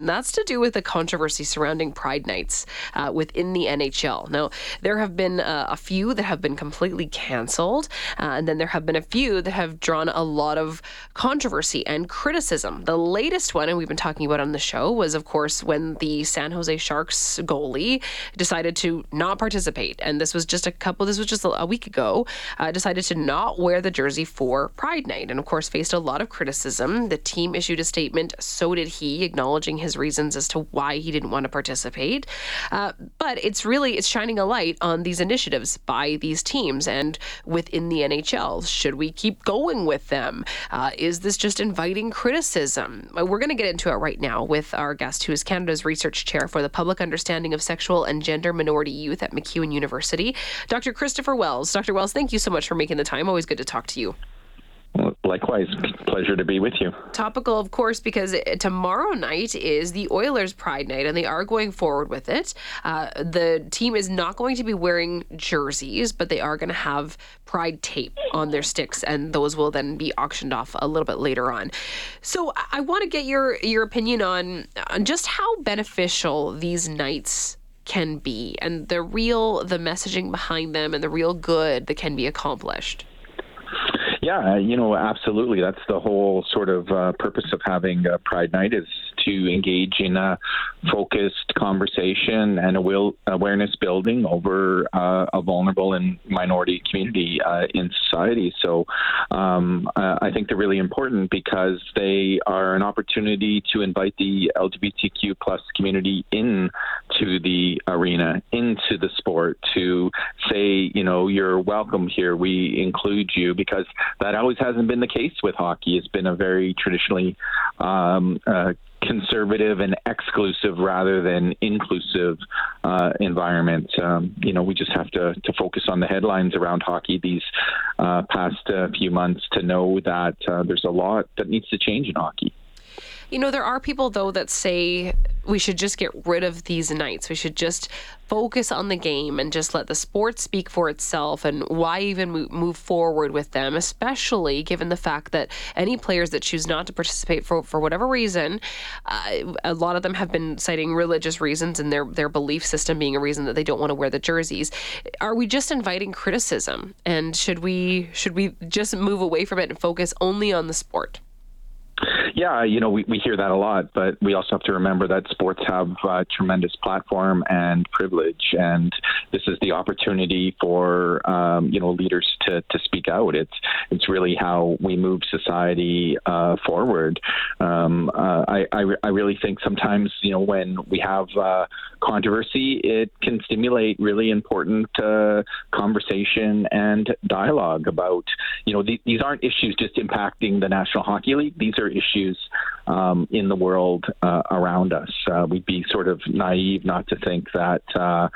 That's to do with the controversy surrounding Pride Nights uh, within the NHL. Now, there have been uh, a few that have been completely canceled, uh, and then there have been a few that have drawn a lot of controversy and criticism. The latest one, and we've been talking about on the show, was of course when the San Jose Sharks goalie decided to not participate, and this was just a couple. This was just a week ago. Uh, decided to not wear the jersey for Pride Night, and of course faced a lot of criticism. The team issued a statement. So did he, acknowledging his his reasons as to why he didn't want to participate. Uh, but it's really it's shining a light on these initiatives by these teams and within the NHL. Should we keep going with them? Uh, is this just inviting criticism? Uh, we're going to get into it right now with our guest, who is Canada's research chair for the public understanding of sexual and gender minority youth at MacEwan University, Dr. Kristopher Wells. Dr. Wells, thank you so much for making the time. Always good to talk to you. Likewise, pleasure to be with you. Topical, of course, because tomorrow night is the Oilers Pride Night, and they are going forward with it. Uh, the team is not going to be wearing jerseys, but they are going to have Pride tape on their sticks, and those will then be auctioned off a little bit later on. So, I want to get your your opinion on on just how beneficial these nights can be, and the real the messaging behind them, and the real good that can be accomplished. Yeah, you know, absolutely. That's the whole sort of uh, purpose of having a Pride Night is to engage in a focused conversation and a will awareness building over uh, a vulnerable and minority community uh, in society. So um, I think they're really important because they are an opportunity to invite the LGBTQ plus community in to the arena, into the sport, to say, you know, you're welcome here. We include you because that always hasn't been the case with hockey. It's been a very traditionally um, uh, conservative and exclusive rather than inclusive uh, environment. Um, you know, we just have to, to focus on the headlines around hockey these uh, past uh, few months to know that uh, there's a lot that needs to change in hockey. You know, there are people, though, that say we should just get rid of these nights. We should just focus on the game and just let the sport speak for itself. And why even move forward with them, especially given the fact that any players that choose not to participate for, for whatever reason, uh, a lot of them have been citing religious reasons and their, their belief system being a reason that they don't want to wear the jerseys. Are we just inviting criticism? And should we should we just move away from it and focus only on the sport? Yeah, you know, we, we hear that a lot, but we also have to remember that sports have a tremendous platform and privilege, and this is the opportunity for um, you know leaders to, to speak out. It's it's really how we move society uh, forward. Um, uh, I, I, I really think sometimes you know when we have uh, controversy, it can stimulate really important uh, conversation and dialogue about you know th- these aren't issues just impacting the National Hockey League. These are issues um, in the world uh, around us. Uh, we'd be sort of naive not to think that uh,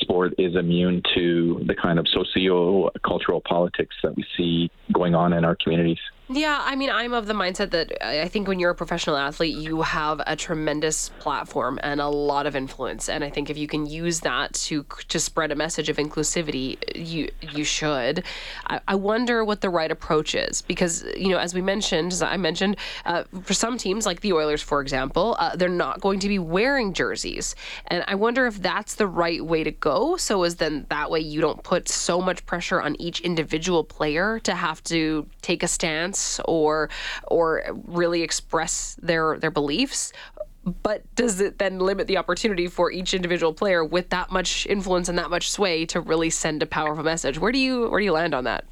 sport is immune to the kind of socio cultural politics that we see going on in our communities. Yeah, I mean, I'm of the mindset that I think when you're a professional athlete, you have a tremendous platform and a lot of influence, and I think if you can use that to to spread a message of inclusivity, you you should. I, I wonder what the right approach is because you know, as we mentioned, as I mentioned, uh, for some teams like the Oilers, for example, uh, they're not going to be wearing jerseys, and I wonder if that's the right way to go. So as then that way you don't put so much pressure on each individual player to have to take a stance or or really express their their beliefs but does it then limit the opportunity for each individual player with that much influence and that much sway to really send a powerful message where do you where do you land on that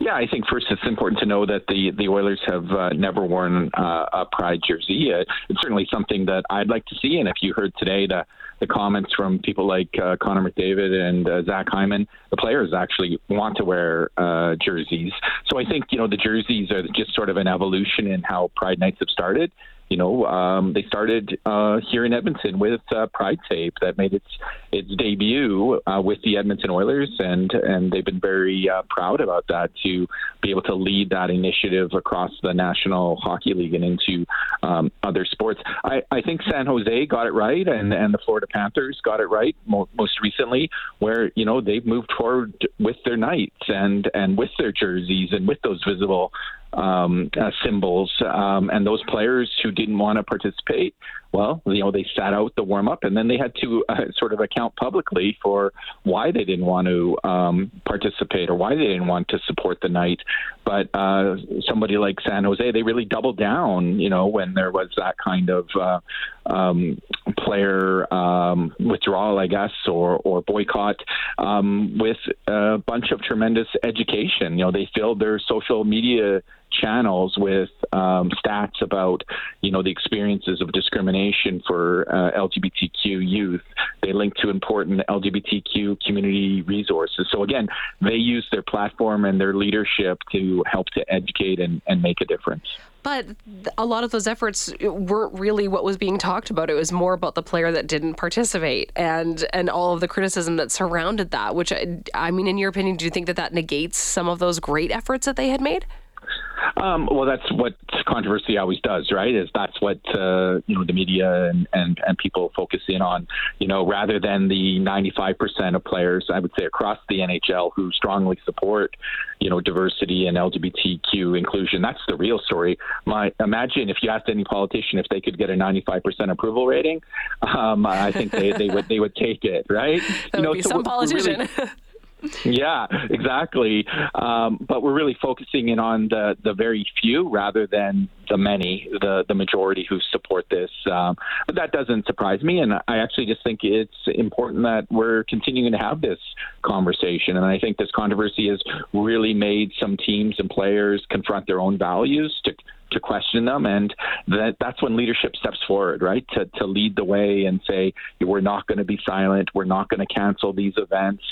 yeah, I think first it's important to know that the the Oilers have uh, never worn uh, a pride jersey. Uh, it's certainly something that I'd like to see. And if you heard today the the comments from people like uh, Connor McDavid and uh, Zach Hyman, the players actually want to wear uh, jerseys. So I think you know the jerseys are just sort of an evolution in how Pride Nights have started you know, um, they started uh, here in Edmonton with uh, Pride Tape that made its its debut uh, with the Edmonton Oilers, and and they've been very uh, proud about that to be able to lead that initiative across the National Hockey League and into um, other sports. I, I think San Jose got it right, and and the Florida Panthers got it right mo- most recently, where you know they've moved forward with their nights and and with their jerseys and with those visible um, uh, symbols, um, and those players who didn't want to participate well, you know, they sat out the warm up and then they had to uh, sort of account publicly for why they didn't want to um, participate or why they didn't want to support the night. But uh, somebody like San Jose, they really doubled down, you know, when there was that kind of uh, um, player um, withdrawal, I guess, or, or boycott um, with a bunch of tremendous education. You know, they filled their social media channels with um, stats about you know the experiences of discrimination for uh, LGBTQ youth. They link to important LGBTQ community resources. So again, they use their platform and their leadership to help to educate and, and make a difference. But a lot of those efforts weren't really what was being talked about. It was more about the player that didn't participate and and all of the criticism that surrounded that. Which I, I mean, in your opinion, do you think that that negates some of those great efforts that they had made? Um, well, that's what controversy always does, right? Is that's what uh, you know the media and, and and people focus in on, you know, rather than the 95% of players, I would say across the NHL who strongly support, you know, diversity and LGBTQ inclusion. That's the real story. My imagine if you asked any politician if they could get a 95% approval rating, um, I think they, they would they would take it, right? That you know, would be so some politician. Really, yeah, exactly. Um, but we're really focusing in on the, the very few rather than the many, the, the majority who support this. Um, but that doesn't surprise me. And I actually just think it's important that we're continuing to have this conversation. And I think this controversy has really made some teams and players confront their own values to question them, and that that's when leadership steps forward, right? To to lead the way and say we're not going to be silent, we're not going to cancel these events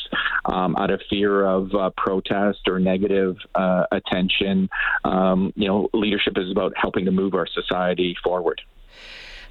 um, out of fear of uh, protest or negative uh, attention. Um, you know, leadership is about helping to move our society forward.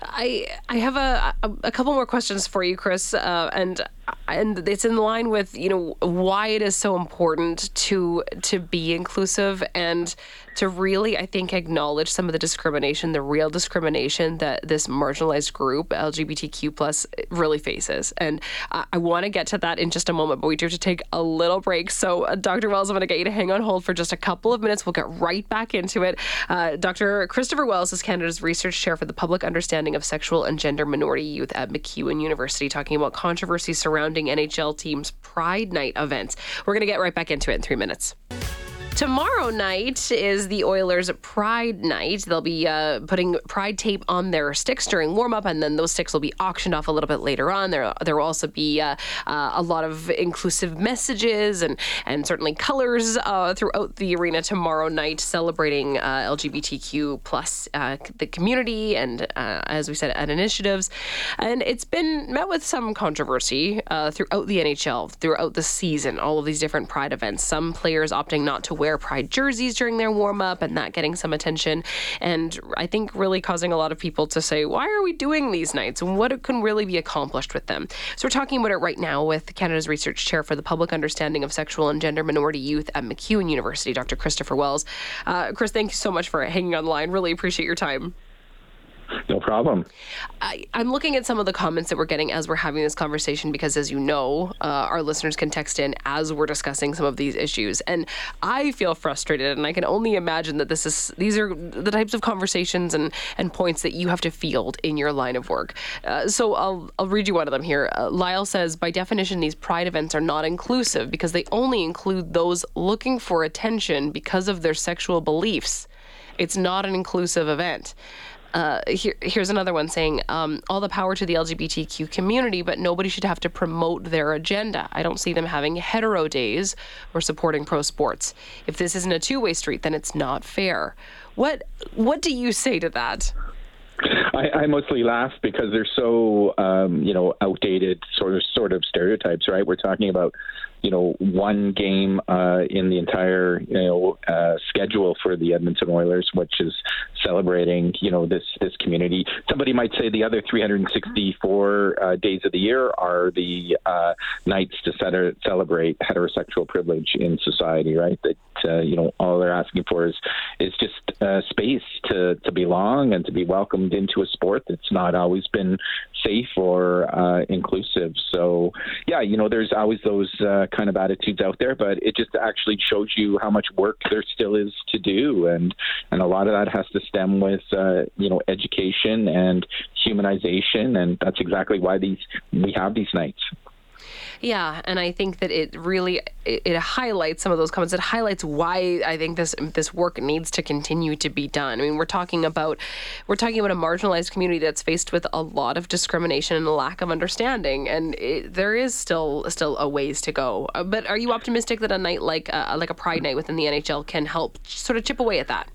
I I have a, a, couple more questions for you, Kris, uh, and and it's in line with you know why it is so important to to be inclusive and to really I think acknowledge some of the discrimination, the real discrimination that this marginalized group LGBTQ plus really faces. And uh, I want to get to that in just a moment, but we do have to take a little break. So, uh, Dr. Wells, I'm going to get you to hang on hold for just a couple of minutes. We'll get right back into it. Uh, Dr. Kristopher Wells is Canada's research chair for the public understanding of sexual and gender minority youth at MacEwan University, talking about controversy surrounding NHL teams' Pride Night events. We're going to get right back into it in three minutes. Tomorrow night is the Oilers' Pride Night. They'll be uh, putting Pride tape on their sticks during warm up, and then those sticks will be auctioned off a little bit later on. There, there will also be uh, uh, a lot of inclusive messages and and certainly colors uh, throughout the arena tomorrow night, celebrating uh, LGBTQ plus uh, the community and, as we said, and initiatives. And it's been met with some controversy throughout the NHL throughout the season. All of these different Pride events. Some players opting not to wear wear pride jerseys during their warm up and that getting some attention. And I think really causing a lot of people to say, why are we doing these nights and what can really be accomplished with them? So we're talking about it right now with Canada's Research Chair for the Public Understanding of Sexual and Gender Minority Youth at MacEwan University, Dr. Kristopher Wells. Uh, Kris, thank you so much for hanging on the line. Really appreciate your time. No problem. I, am looking at some of the comments that we're getting as we're having this conversation because, as you know, uh, our listeners can text in as we're discussing some of these issues, and I feel frustrated, and I can only imagine that this is these are the types of conversations and and points that you have to field in your line of work. Uh, so I'll I'll read you one of them here. Uh, Lyle says, by definition, these pride events are not inclusive because they only include those looking for attention because of their sexual beliefs. It's not an inclusive event. Uh, here, here's another one saying, um, all the power to the LGBTQ community, but nobody should have to promote their agenda. I don't see them having hetero days or supporting pro sports. If this isn't a two way street, then it's not fair. What What do you say to that? I, I mostly laugh because they're so, um, you know, outdated sort of sort of stereotypes, right? We're talking about you know, one game uh, in the entire, you know, uh, schedule for the Edmonton Oilers, which is celebrating, you know, this this community. Somebody might say the other 364 uh, days of the year are the uh, nights to celebrate heterosexual privilege in society, right? That uh, you know, all they're asking for is is just uh, space to to belong and to be welcomed into a sport that's not always been safe or uh, inclusive. So, yeah, you know, there's always those kind of attitudes out there, but it just actually shows you how much work there still is to do, and and a lot of that has to stem with uh, you know education and humanization, and that's exactly why these we have these nights. Yeah, and I think that it really it, it, highlights some of those comments. It highlights why I think this this work needs to continue to be done. I mean, we're talking about we're talking about a marginalized community that's faced with a lot of discrimination and a lack of understanding, and it, there is still still a ways to go. Uh, but are you optimistic that a night like uh, like a Pride Night within the NHL can help sort of chip away at that?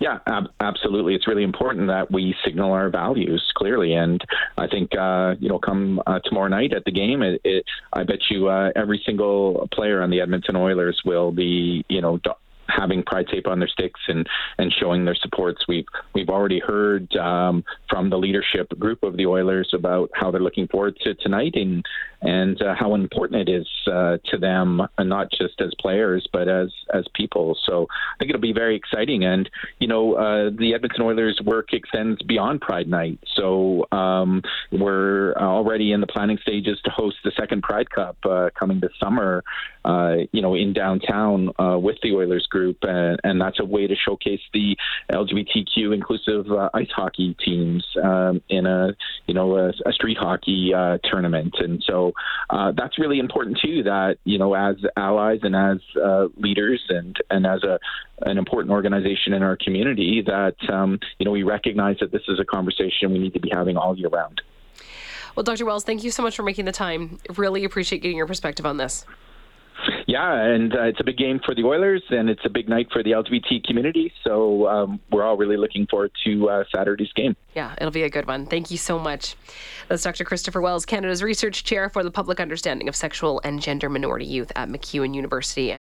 Yeah, ab- absolutely. It's really important that we signal our values clearly, and I think uh, you know, come uh, tomorrow night at the game, it, it, I bet you uh, every single player on the Edmonton Oilers will be, you know. Do- having pride tape on their sticks and and showing their supports. We've we've already heard um, from the leadership group of the Oilers about how they're looking forward to tonight and and uh, how important it is uh, to them, uh, not just as players but as as people. So I think it'll be very exciting. And you know, uh, the Edmonton Oilers' work extends beyond Pride Night. So um, we're already in the planning stages to host the second Pride Cup uh, coming this summer. Uh, you know, in downtown with the Oilers group, and, and, that's a way to showcase the LGBTQ inclusive ice hockey teams um, in a you know a, a street hockey tournament. And so uh, that's really important too. That you know, as allies and as uh, leaders and and as a an important organization in our community, that um, you know we recognize that this is a conversation we need to be having all year round. Well, Dr. Wells, thank you so much for making the time. Really appreciate getting your perspective on this. Yeah, and uh, it's a big game for the Oilers, and it's a big night for the LGBT community. So um, we're all really looking forward to uh, Saturday's game. Yeah, it'll be a good one. Thank you so much. That's Dr. Kristopher Wells, Canada's Research Chair for the Public Understanding of Sexual and Gender Minority Youth at MacEwan University.